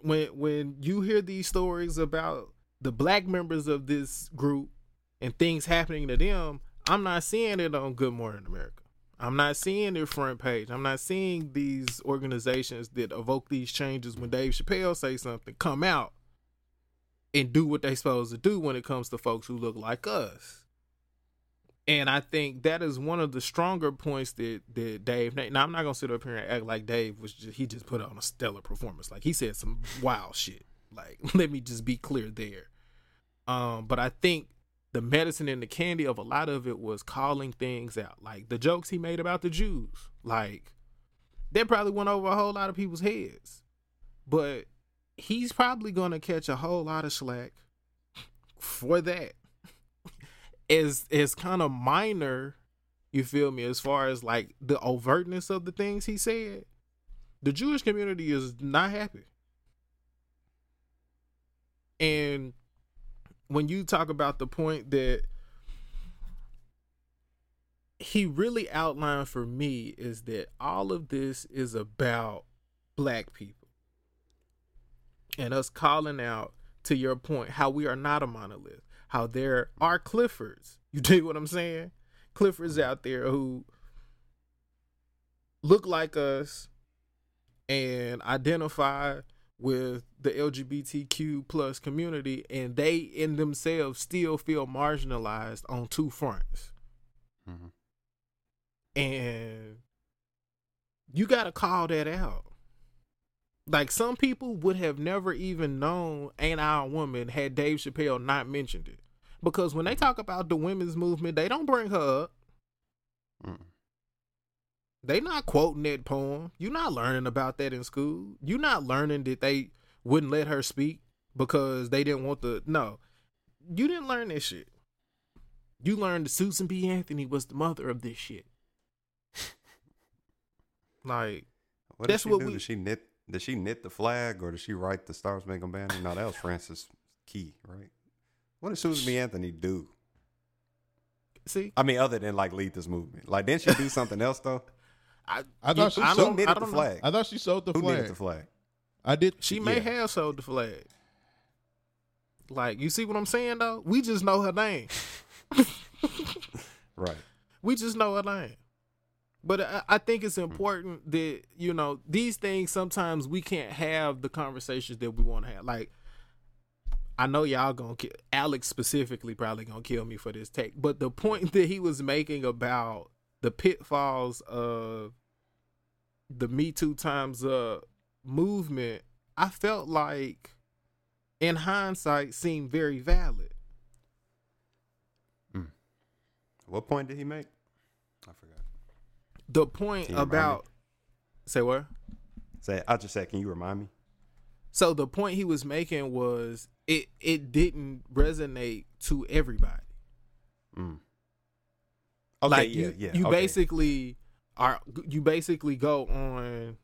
when when you hear these stories about the black members of this group and things happening to them, I'm not seeing it on Good Morning America. I'm not seeing their front page. I'm not seeing these organizations that evoke these changes when Dave Chappelle say something come out and do what they supposed to do when it comes to folks who look like us. And I think that is one of the stronger points that that Dave. Now I'm not gonna sit up here and act like Dave was just, he just put on a stellar performance. Like he said some wild shit. Like <laughs> let me just be clear there. Um, but I think the medicine and the candy of a lot of it was calling things out. Like the jokes he made about the Jews. Like that probably went over a whole lot of people's heads. But he's probably gonna catch a whole lot of slack for that. As as kind of minor You feel me? As far as like the overtness of the things he said, the Jewish community is not happy. And when you talk about the point that he really outlined for me is that all of this is about black people and us calling out to your point how we are not a monolith how there are cliffords you <laughs> dig what i'm saying cliffords out there who look like us and identify with the lgbtq plus community and they in themselves still feel marginalized on two fronts Mhm. and you got to call that out. Like some people would have never even known "Ain't I a Woman" had Dave Chappelle not mentioned it, because when they talk about the women's movement, they don't bring her up. Mm. They not quoting that poem. You're not learning about that in school. You're not learning that they wouldn't let her speak because they didn't want the no. You didn't learn this shit. You learned that Susan B. Anthony was the mother of this shit. <laughs> Like What That's did she what do? we- Did she knit? Did she knit the flag, or did she write the Stars Make 'em banner? No, that was Francis Key, right? What did Susan B. Anthony do? See, I mean, other than like lead this movement, like didn't she do <laughs> something else though? I, I thought she I sold- knitted I the don't know. flag? I thought she sold the flag. Who flag. knitted the flag? I did. She may Yeah. have sold the flag. Like, you see what I'm saying though? We just know her name. <laughs> Right. We just know her name. But I, I think it's mm. important that you know these things. Sometimes we can't have the conversations that we want to have. Like, I know y'all gonna kill Alex specifically. Probably gonna kill me for this take. But the point that he was making about the pitfalls of the Me Too times up movement, I felt like, in hindsight, seemed very valid. Mm. What point did he make? I forgot. The point about say what? Say, I just said, can you remind me? So the point he was making was it it didn't resonate to everybody. Mm. Okay, like yeah, you, yeah. you okay. basically are you basically go on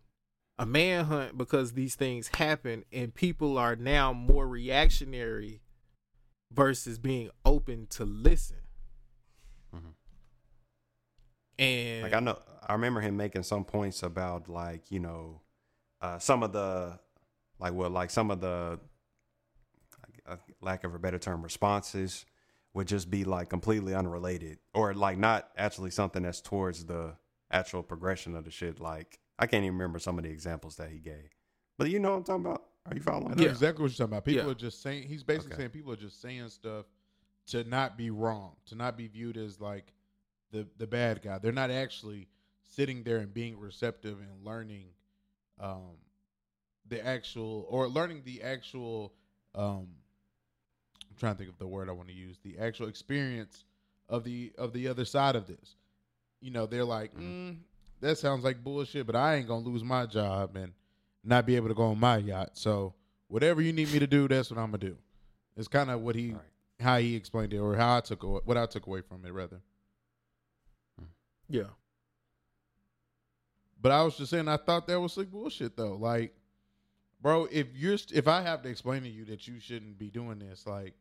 a manhunt because these things happen and people are now more reactionary versus being open to listen. Mhm. And like I know, I remember him making some points about like you know, uh, some of the, like well, like some of the, uh, lack of a better term, responses would just be like completely unrelated or like not actually something that's towards the actual progression of the shit. Like I can't even remember some of the examples that he gave, but you know what I'm talking about. Are you I following? know Yeah. exactly what you're talking about. People Yeah. are just saying. He's basically Okay. saying people are just saying stuff to not be wrong, to not be viewed as like the the bad guy. They're not actually sitting there and being receptive and learning um, the actual or learning the actual. Um, I'm trying to think of the word I want to use. The actual experience of the of the other side of this. You know, they're like, mm, that sounds like bullshit, but I ain't gonna lose my job and not be able to go on my yacht. So whatever you need me to do, that's what I'm gonna do. It's kind of what he Right. how he explained it, or how I took awa- what I took away from it, rather. yeah. But I was just saying, I thought that was like bullshit though. Like, bro, if you're if I have to explain to you that you shouldn't be doing this, like,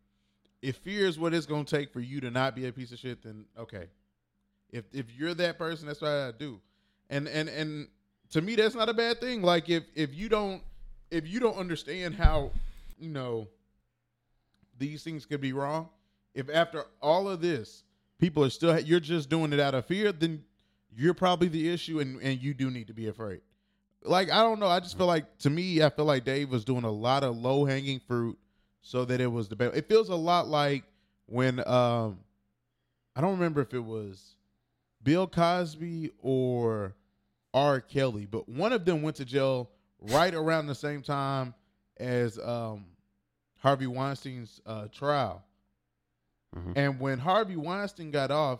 if fear is what it's gonna take for you to not be a piece of shit, then okay. If if you're that person, that's what I do. And and and to me, that's not a bad thing. Like if if you don't if you don't understand how you know these things could be wrong, if after all of this people are still you're just doing it out of fear, then you're probably the issue, and and you do need to be afraid. Like I don't know, I just feel like to me, I feel like Dave was doing a lot of low hanging fruit, so that it was the best. It feels a lot like when um, I don't remember if it was Bill Cosby or R. Kelly, but one of them went to jail right around the same time as um, Harvey Weinstein's uh, trial. Mhm. And when Harvey Weinstein got off,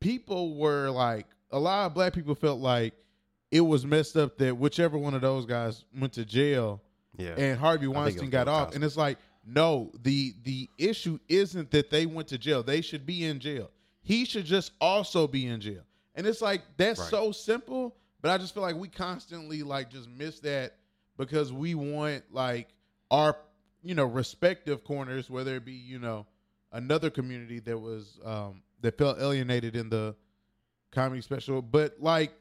people were like, a lot of black people felt like it was messed up that whichever one of those guys went to jail Yeah. and Harvey Weinstein got off. Cosby. And it's like, no, the the issue isn't that they went to jail. They should be in jail. he should just also be in jail. And it's like that's Right. so simple, but I just feel like we constantly like just miss that because we want like our you know respective corners, whether it be you know another community that was um that felt alienated in the comedy special, but like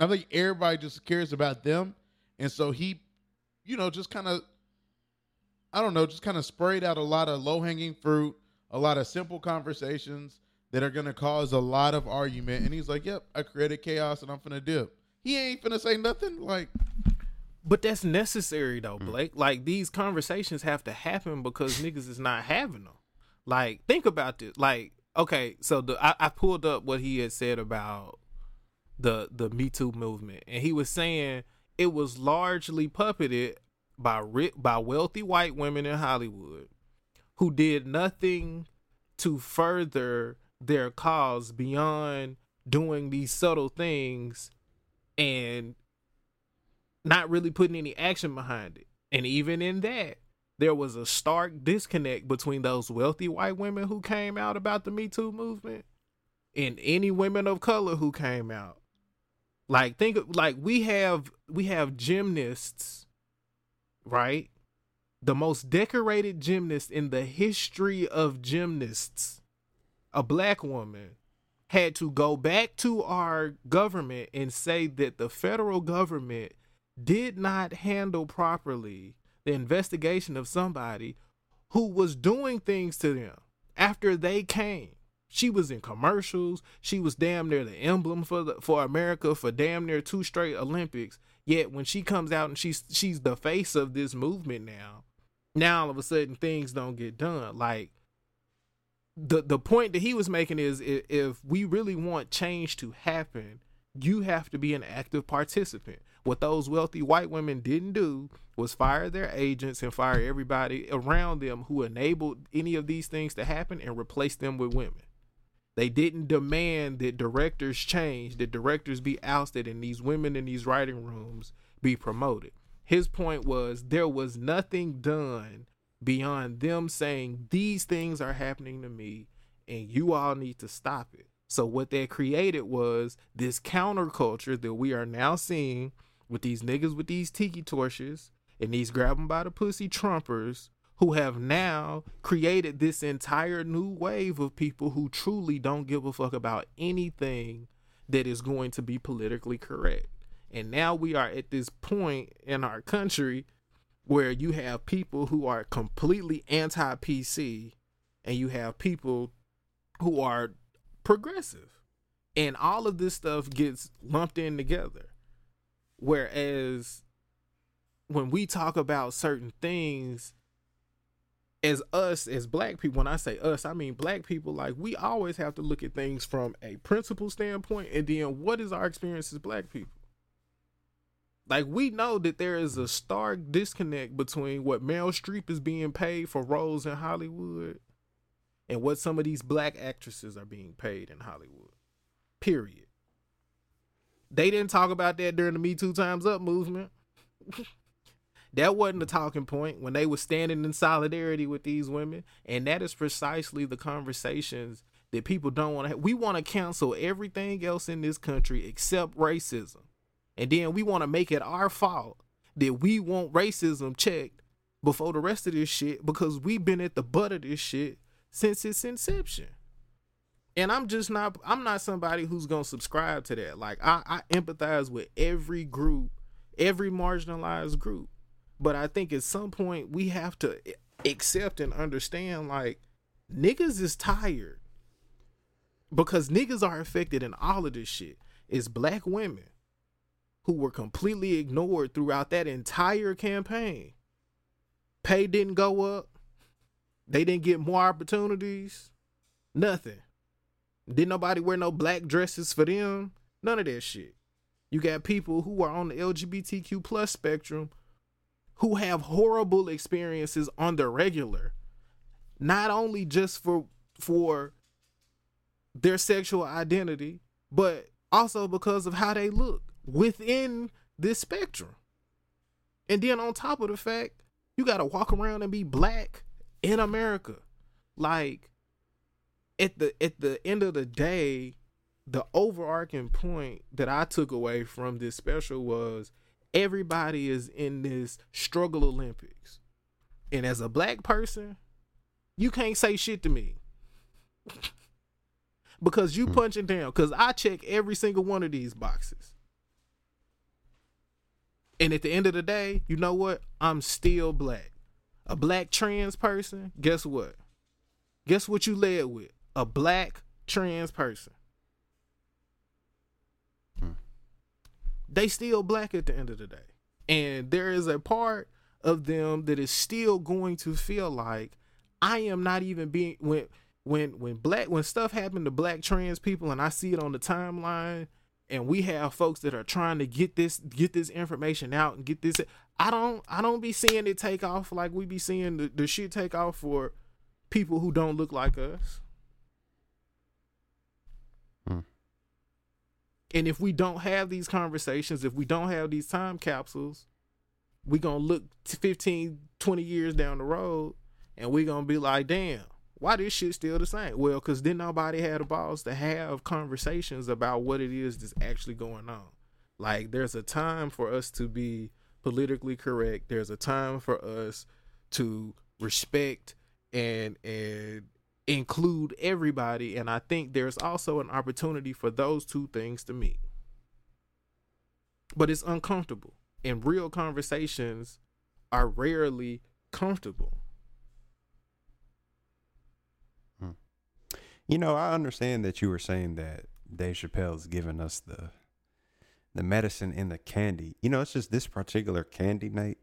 I think everybody just cares about them, and so he, you know, just kind of I don't know, just kind of sprayed out a lot of low hanging fruit, a lot of simple conversations that are gonna cause a lot of argument. And he's like, "Yep, I created chaos and I'm finna dip." He ain't finna say nothing. Like, But that's necessary Mm. though, Blake. Like these conversations have to happen because niggas is not having them. Like, think about this. Like, okay, so the I, I pulled up what he had said about the the Me Too movement, and he was saying it was largely puppeted by by wealthy white women in Hollywood who did nothing to further their cause beyond doing these subtle things and not really putting any action behind it. And even in that, there was a stark disconnect between those wealthy white women who came out about the Me Too movement and any women of color who came out. Like think like we have we have gymnasts, right? The most decorated gymnast in the history of gymnasts, a black woman, had to go back to our government and say that the federal government did not handle properly the investigation of somebody who was doing things to them after they came. She was in commercials. She was damn near the emblem for the, for America for damn near two straight Olympics. Yet when she comes out and she's she's the face of this movement now, now all of a sudden things don't get done. Like the the point that he was making is if, if we really want change to happen, you have to be an active participant. What those wealthy white women didn't do was fire their agents and fire everybody around them who enabled any of these things to happen and replace them with women. They didn't demand that directors change, that directors be ousted, and these women in these writing rooms be promoted. His point was there was nothing done beyond them saying these things are happening to me and you all need to stop it. So what they created was this counterculture that we are now seeing with these niggas with these tiki torches and these grab 'em by the pussy trumpers who have now created this entire new wave of people who truly don't give a fuck about anything that is going to be politically correct. And now we are at this point in our country where you have people who are completely anti PC and you have people who are progressive. And all of this stuff gets lumped in together. Whereas when we talk about certain things, as us as black people, when I say us, I mean black people, like we always have to look at things from a principle standpoint and then what is our experience as black people? Like we know that there is a stark disconnect between what Meryl Streep is being paid for roles in Hollywood and what some of these black actresses are being paid in Hollywood. Period. They didn't talk about that during the Me Too Times Up movement. <laughs> that wasn't the talking point when they were standing in solidarity with these women. And that is precisely the conversations that people don't want to have. We want to cancel everything else in this country except racism. And then we want to make it our fault that we want racism checked before the rest of this shit because we've been at the butt of this shit since its inception. And I'm just not I'm not somebody who's gonna subscribe to that. Like I, I empathize with every group, every marginalized group. But I think at some point we have to accept and understand like niggas is tired. Because niggas are affected in all of this shit. It's black women who were completely ignored throughout that entire campaign. Pay didn't go up. They didn't get more opportunities. Nothing. Didn't nobody wear no black dresses for them? None of that shit. You got people who are on the LGBTQ plus spectrum who have horrible experiences on the regular. Not only just for for their sexual identity, but also because of how they look within this spectrum. And then on top of the fact, you got to walk around and be black in America. Like at the at the end of the day, the overarching point that I took away from this special was everybody is in this struggle Olympics. And as a black person, you can't say shit to me. <laughs> because you hmm. punching down. Cause I check every single one of these boxes. And at the end of the day, you know what? I'm still black. A black trans person, guess what? Guess what you led with? A black trans person. Hmm. They still black at the end of the day. And there is a part of them that is still going to feel like I am not even being when when when black when stuff happened to black trans people and I see it on the timeline and we have folks that are trying to get this get this information out and get this I don't I don't be seeing it take off like we be seeing the, the shit take off for people who don't look like us. And if we don't have these conversations, if we don't have these time capsules, we're going to look t- 15, 20 years down the road and we're going to be like, damn, why this shit still the same? Well, because then nobody had the balls to have conversations about what it is that's actually going on. Like, there's a time for us to be politically correct. There's a time for us to respect and and include everybody. And I think there's also an opportunity for those two things to meet. But it's uncomfortable. And real conversations are rarely comfortable. Hmm. You know, I understand that you were saying that Dave Chappelle's giving us the the medicine in the candy. You know, it's just this particular candy night.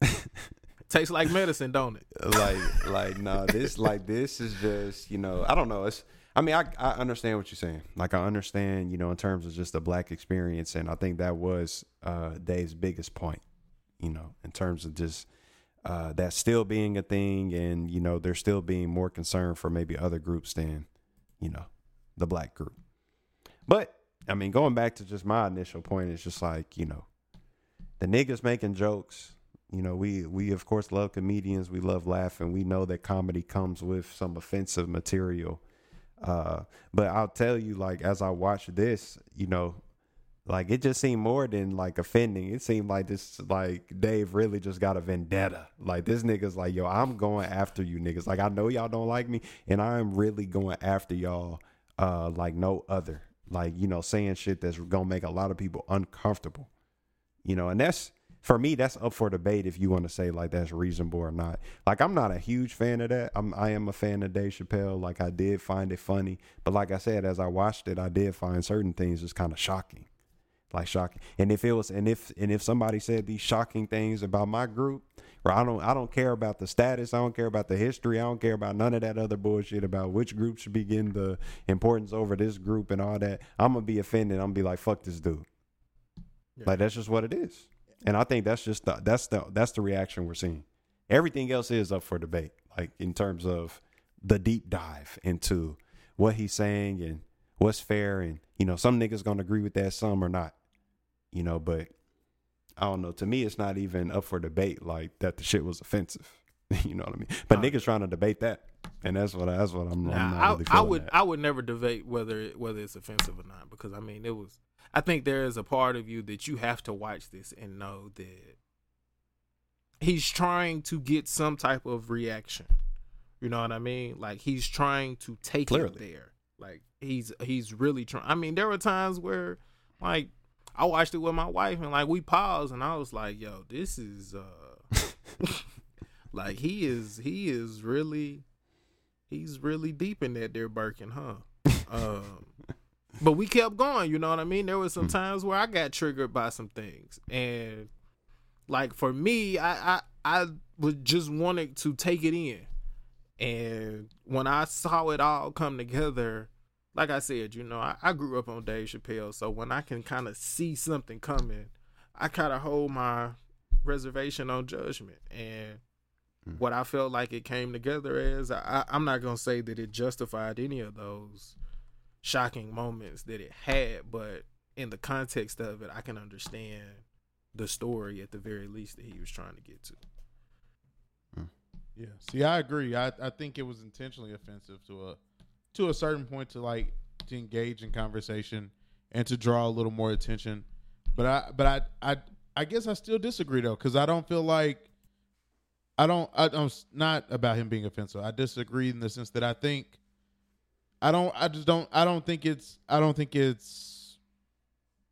<laughs> Tastes like medicine, don't it? <laughs> like, like, no, this, like, this is just, you know, I don't know. It's, I mean, I, I understand what you're saying. Like, I understand, you know, in terms of just the black experience, and I think that was uh Dave's biggest point. You know, in terms of just uh that still being a thing, and you know, there still being more concern for maybe other groups than, you know, the black group. But I mean, going back to just my initial point, it's just like, you know, the niggas making jokes. You know, we we of course love comedians. We love laughing. We know that comedy comes with some offensive material. Uh, but I'll tell you, like as I watched this, you know, like it just seemed more than like offending. It seemed like this, like Dave really just got a vendetta. Like this nigga's like, yo, I'm going after you niggas. Like I know y'all don't like me, and I am really going after y'all, uh, like no other. Like you know, saying shit that's gonna make a lot of people uncomfortable. You know, and that's for me, that's up for debate if you want to say like that's reasonable or not. Like I'm not a huge fan of that. I'm I am a fan of Dave Chappelle. Like I did find it funny, but like I said, as I watched it, I did find certain things just kind of shocking, like shocking. And if it was, and if and if somebody said these shocking things about my group, or I don't I don't care about the status, I don't care about the history, I don't care about none of that other bullshit about which group should be getting the importance over this group and all that. I'm gonna be offended. I'm gonna be like, fuck this dude. Like that's just what it is. And I think that's just the that's the that's the reaction we're seeing. Everything else is up for debate, like in terms of the deep dive into what he's saying and what's fair and you know, some niggas gonna agree with that, some or not. You know, but I don't know. To me it's not even up for debate like that the shit was offensive. <laughs> you know what I mean? But Uh, niggas trying to debate that. And that's what that's what I'm, I'm Nah, not I, really I would. I would never debate whether it- whether it's offensive or not because I mean it was I think there is a part of you that you have to watch this and know that he's trying to get some type of reaction. You know what I mean? Like he's trying to take Clearly. it there. Like he's he's really trying. I mean, there were times where like I watched it with my wife and like we paused and I was like, "Yo, this is uh <laughs> like he is he is really he's really deep in that there Birkin, huh?" <laughs> um, but we kept going. You know what I mean? There was some hmm. times where I got triggered by some things, and like for me, I I, I was just wanted to take it in, and when I saw it all come together. Like I said, you know, I, I grew up on Dave Chappelle, so when I can kind of see something coming, I kind of hold my reservation on judgment. And hmm. what I felt like it came together as, I, I'm not gonna say that it justified any of those shocking moments that it had, but in the context of it, I can understand the story at the very least that he was trying to get to. Hmm. Yeah. See, I agree. I, I think it was intentionally offensive to a to a certain point to like to engage in conversation and to draw a little more attention. But I but I I I guess I still disagree though because I don't feel like I don't I, I'm not about him being offensive. I disagree in the sense that I think I don't I just don't I don't think it's I don't think it's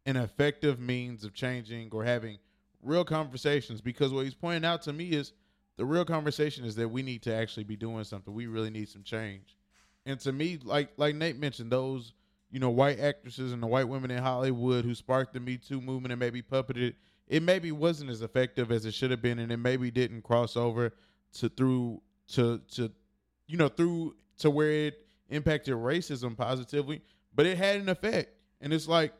an effective means of changing or having real conversations because what he's pointing out to me is the real conversation is that we need to actually be doing something. We really need some change. And to me, like like Nate mentioned, those you know white actresses and the white women in Hollywood who sparked the Me Too movement and maybe puppeted it, maybe wasn't as effective as it should have been, and it maybe didn't cross over to through to to you know through to where it impacted racism positively, but it had an effect. And it's like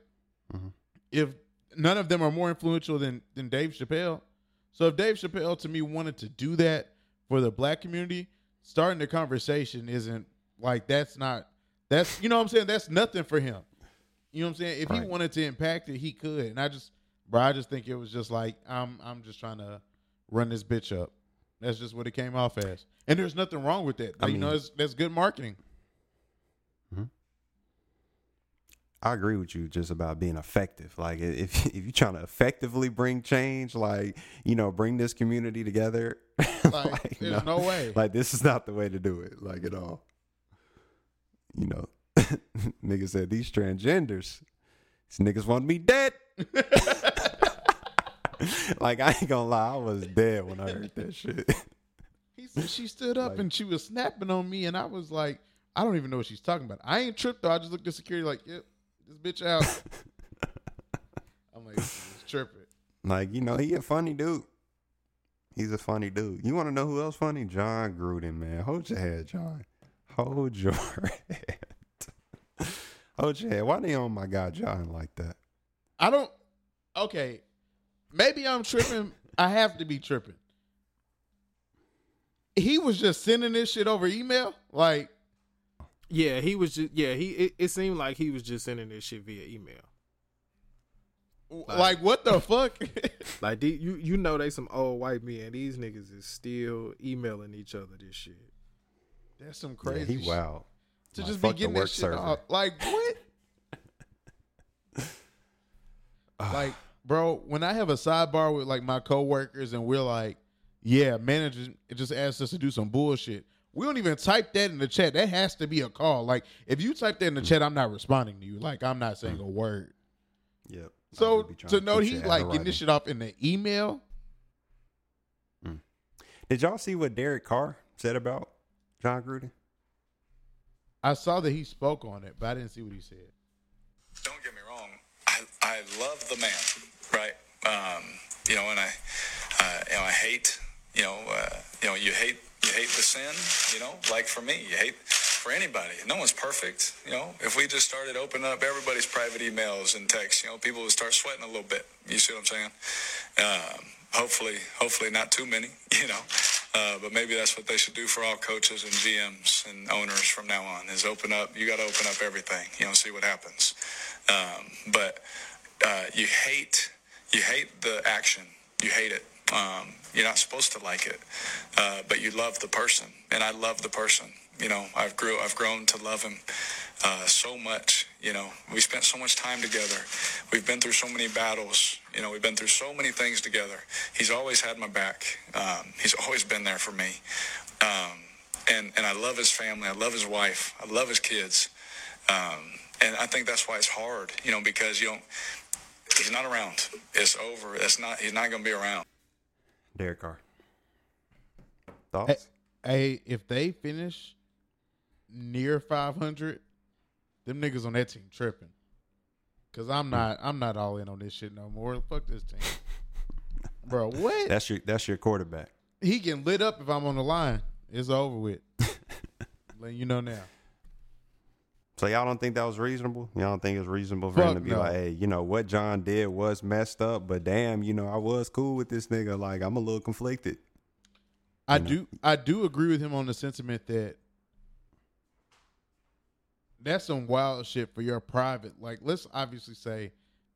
Mhm. if none of them are more influential than than Dave Chappelle. So if Dave Chappelle to me wanted to do that for the black community, starting the conversation isn't like that's not that's you know what I'm saying that's nothing for him. You know what I'm saying? If he wanted to impact it, he could. And I just bro, I just think it was just like I'm I'm just trying to run this bitch up. That's just what it came off as. And there's nothing wrong with that. I you know, it's, that's good marketing. I agree with you just about being effective. Like if <laughs> if you're trying to effectively bring change, like you know, bring this community together, <laughs> Like, there's no way. <laughs> Like this is not the way to do it, like at all. You know, nigga said these transgenders, these niggas want me dead. like I ain't gonna lie, I was dead when I heard that shit. He said she stood up Like- and she was snapping on me, and I was like, I don't even know what she's talking about. I ain't tripped though. I just looked at security like, yep, this bitch out. <laughs> I'm like, this is tripping. Like, you know, he a funny dude. He's a funny dude. You want to know who else funny? Jon Gruden, man. Hold your head, Jon. Hold your <laughs> head. Hold your head. Why they on my guy Jon like that? I don't. Okay, maybe I'm tripping. I have to be tripping. He was just sending this shit over email. Like, Yeah, he was just yeah, he it, it seemed like he was just sending this shit via email. like what the fuck? <laughs> Like you you know they some old white men. These niggas is still emailing each other this shit. That's some Yeah, crazy. he shit. wild. to Like, just be getting work that shit off. Like what? <sighs> like, bro, when I have a sidebar with like my coworkers and we're like, yeah, manager just asked us to do some bullshit. We don't even type that in the chat. That has to be a call. Like, if you type that in the chat, I'm not responding to you. Like, I'm not saying a word. Yep. I So would be to know put he's like getting this shit off in the email. Did y'all see what Derek Carr said about Jon Gruden? I saw that he spoke on it, but I didn't see what he said. don't get me wrong. I, I love the man, right? Um, you know, and I, uh, you know, I hate, you know, uh, you know, you hate, you hate the sin, you know, like for me, you hate for anybody. No one's perfect, you know. If we just started opening up everybody's private emails and texts, you know, people would start sweating a little bit. You see what I'm saying? Um, hopefully, hopefully not too many, <laughs> you know. Uh, but maybe that's what they should do for all coaches and GMs and owners from now on is open up. You got to open up everything, you know, see what happens. Um, but uh, you hate you hate the action. You hate it. Um, you're not supposed to like it, uh, but you love the person, and I love the person. You know, I've grew I've grown to love him uh, so much. You know, we spent so much time together. We've been through so many battles. You know, we've been through so many things together. He's always had my back. Um, he's always been there for me. Um, and and I love his family. I love his wife. I love his kids. Um, and I think that's why it's hard, you know, because you don't. He's not around. It's over. It's not. He's not going to be around. Derek Carr. Hey, Thoughts? hey, if they finish near 500, them niggas on that team tripping. Cause I'm hmm. not, I'm not all in on this shit no more. Fuck this team, <laughs> bro. What? That's your that's your quarterback. he getting lit up if I'm on the line. It's over with. <laughs> Letting you know now. So y'all don't think that was reasonable? Y'all don't think it's reasonable for him to be no. like, hey, you know what Jon did was messed up, but damn, you know I was cool with this nigga. Like I'm a little conflicted. I know? do, I do agree with him on the sentiment that that's some wild shit for your private. Like, let's obviously say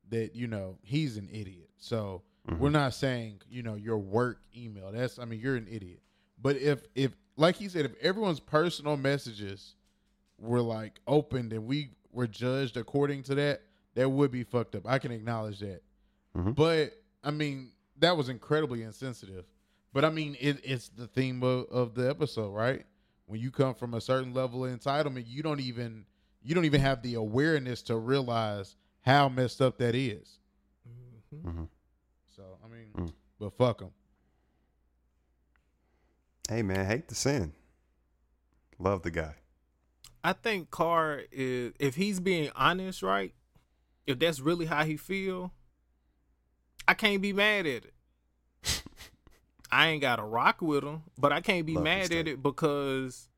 that you know he's an idiot. So we're mm-hmm. not saying you know your work email. That's I mean you're an idiot. But if if like he said, if everyone's personal messages were like opened and we were judged according to that, that would be fucked up. I can acknowledge that. Mhm. But I mean, that was incredibly insensitive. But I mean, it, it's the theme of, of the episode, right? When you come from a certain level of entitlement, you don't even you don't even have the awareness to realize how messed up that is. Mhm. Mhm. So I mean, Mm. but fuck them. Hey man, hate the sin. Love the guy. I think Carr is if he's being honest, right? If that's really how he feel, I can't be mad at it. <laughs> I ain't got to rock with him, but I can't be Love mad at it because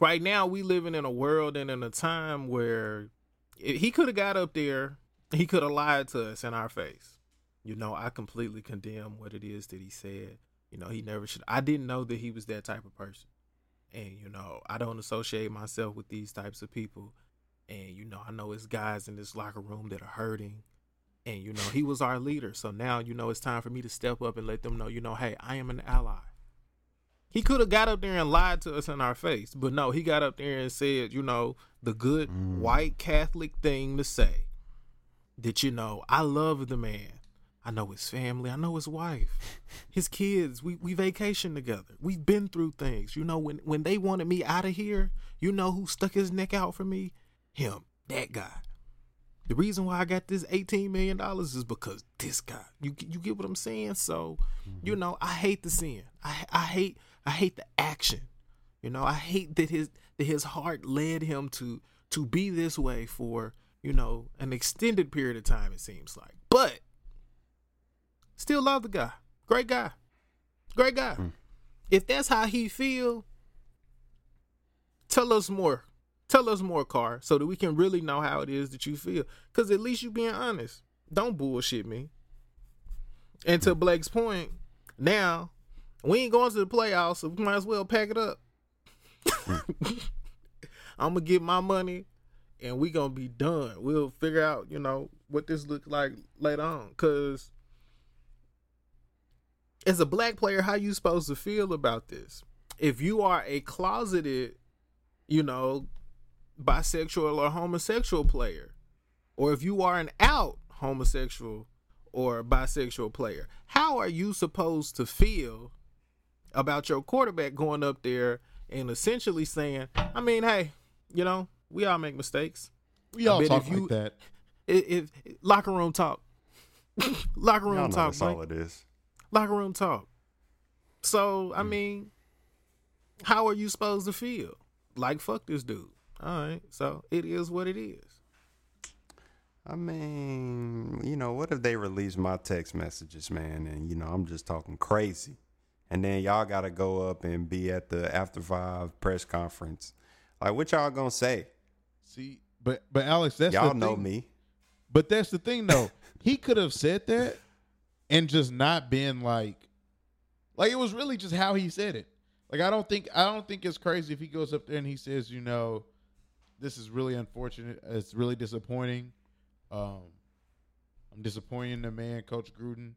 right now we living in a world and in a time where he could have got up there, he could have lied to us in our face. You know, I completely condemn what it is that he said. You know, he never should. I didn't know that he was that type of person and you know i don't associate myself with these types of people. And you know i know it's guys in this locker room that are hurting. And you know he was our leader. So now you know it's time for me to step up and let them know you know hey i am an ally. He could have got up there and lied to us in our face. But no he got up there and said you know the good Mm. white catholic thing to say that you know i love the man I know his family. I know his wife, his kids. We we vacation together. We've been through things. You know, when when they wanted me out of here, you know who stuck his neck out for me? Him, that guy. The reason why I got this eighteen million dollars is because this guy. You you get what I'm saying? So, mm-hmm. you know, I hate the sin. I I hate I hate the action. You know, I hate that his that his heart led him to to be this way for you know an extended period of time. It seems like, but still love the guy. Great guy, great guy. Hmm. If that's how he feel, tell us more. Tell us more, Carr, so that we can really know how it is that you feel. Cause at least you being honest. Don't bullshit me. And to hmm. Blake's point, now we ain't going to the playoffs, so we might as well pack it up. Hmm. <laughs> I'm gonna get my money, and we gonna be done. We'll figure out, you know, what this look like later on. Cause as a black player, how you supposed to feel about this? If you are a closeted, you know, bisexual or homosexual player, or if you are an out homosexual or bisexual player, how are you supposed to feel about your quarterback going up there and essentially saying, I mean, hey, you know, we all make mistakes. We all bet talk if you- like that. If, if locker room talk, <laughs> locker Y'all room know talk, that's Blake all it is. Locker room talk. So I mm. mean, how are you supposed to feel? Like fuck this dude. All right, so it is what it is. I mean, you know, what if they release my text messages, man, and you know, I'm just talking crazy. And then y'all gotta go up and be at the after five press conference. Like what y'all gonna say? See, but but Alex, that's y'all the know thing. me. But that's the thing, though. <laughs> he could have said that and just not being like, like it was really just how he said it. Like I don't think I don't think it's crazy if he goes up there and he says, you know, this is really unfortunate. It's really disappointing. Um, I'm disappointed in the man, Coach Gruden.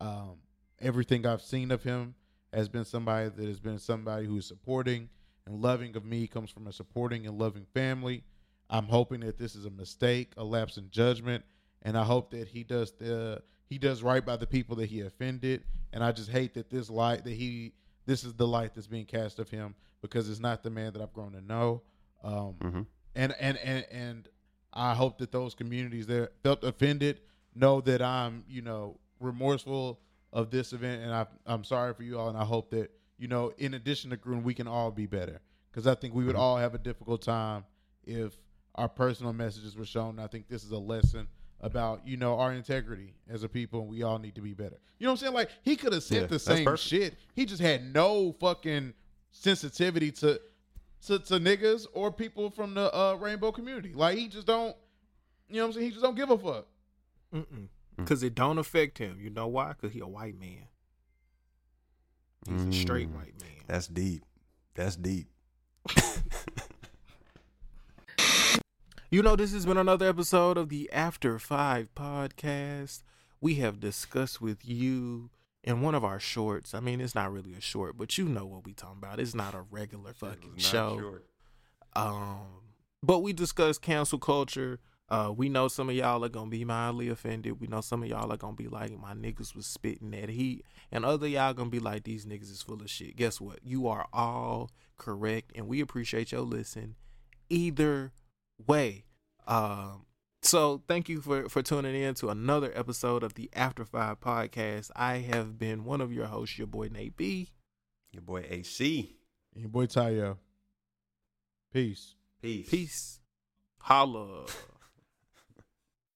Um, everything I've seen of him has been somebody that has been somebody who is supporting and loving of me. Comes from a supporting and loving family. I'm hoping that this is a mistake, a lapse in judgment, and I hope that he does the he does right by the people that he offended. And I just hate that this light that he this is the light that's being cast of him because it's not the man that I've grown to know. Um, Mhm. and, and and and I hope that those communities that felt offended know that I'm you know remorseful of this event, and I I'm sorry for you all, and I hope that you know in addition to Gruden, we can all be better because I think we would all have a difficult time if our personal messages were shown. I think this is a lesson about you know our integrity as a people, and we all need to be better. You know what I'm saying? Like he could have said Yeah, the same shit. He just had no fucking sensitivity to to, to niggas or people from the uh, rainbow community. Like he just don't, you know what I'm saying? He just don't give a fuck. Mm-mm. Cause it don't affect him. You know why? Cause he a white man. He's a straight Mm. white man. That's deep. That's deep. <laughs> You know, this has been another episode of the After Five podcast. We have discussed with you in one of our shorts. I mean, it's not really a short, but you know what we talking about. It's not a regular fucking show. Um, but we discuss cancel culture. Uh, we know some of y'all are gonna be mildly offended. We know some of y'all are gonna be like, my niggas was spitting that heat, and other y'all gonna be like, these niggas is full of shit. Guess what? You are all correct, and we appreciate your listen. Either way, um, so thank you for for tuning in to another episode of the After Five podcast. I have been one of your hosts, your boy Nate B. Your boy Acee. And your boy Tayo. Peace. Peace. Peace. Holla.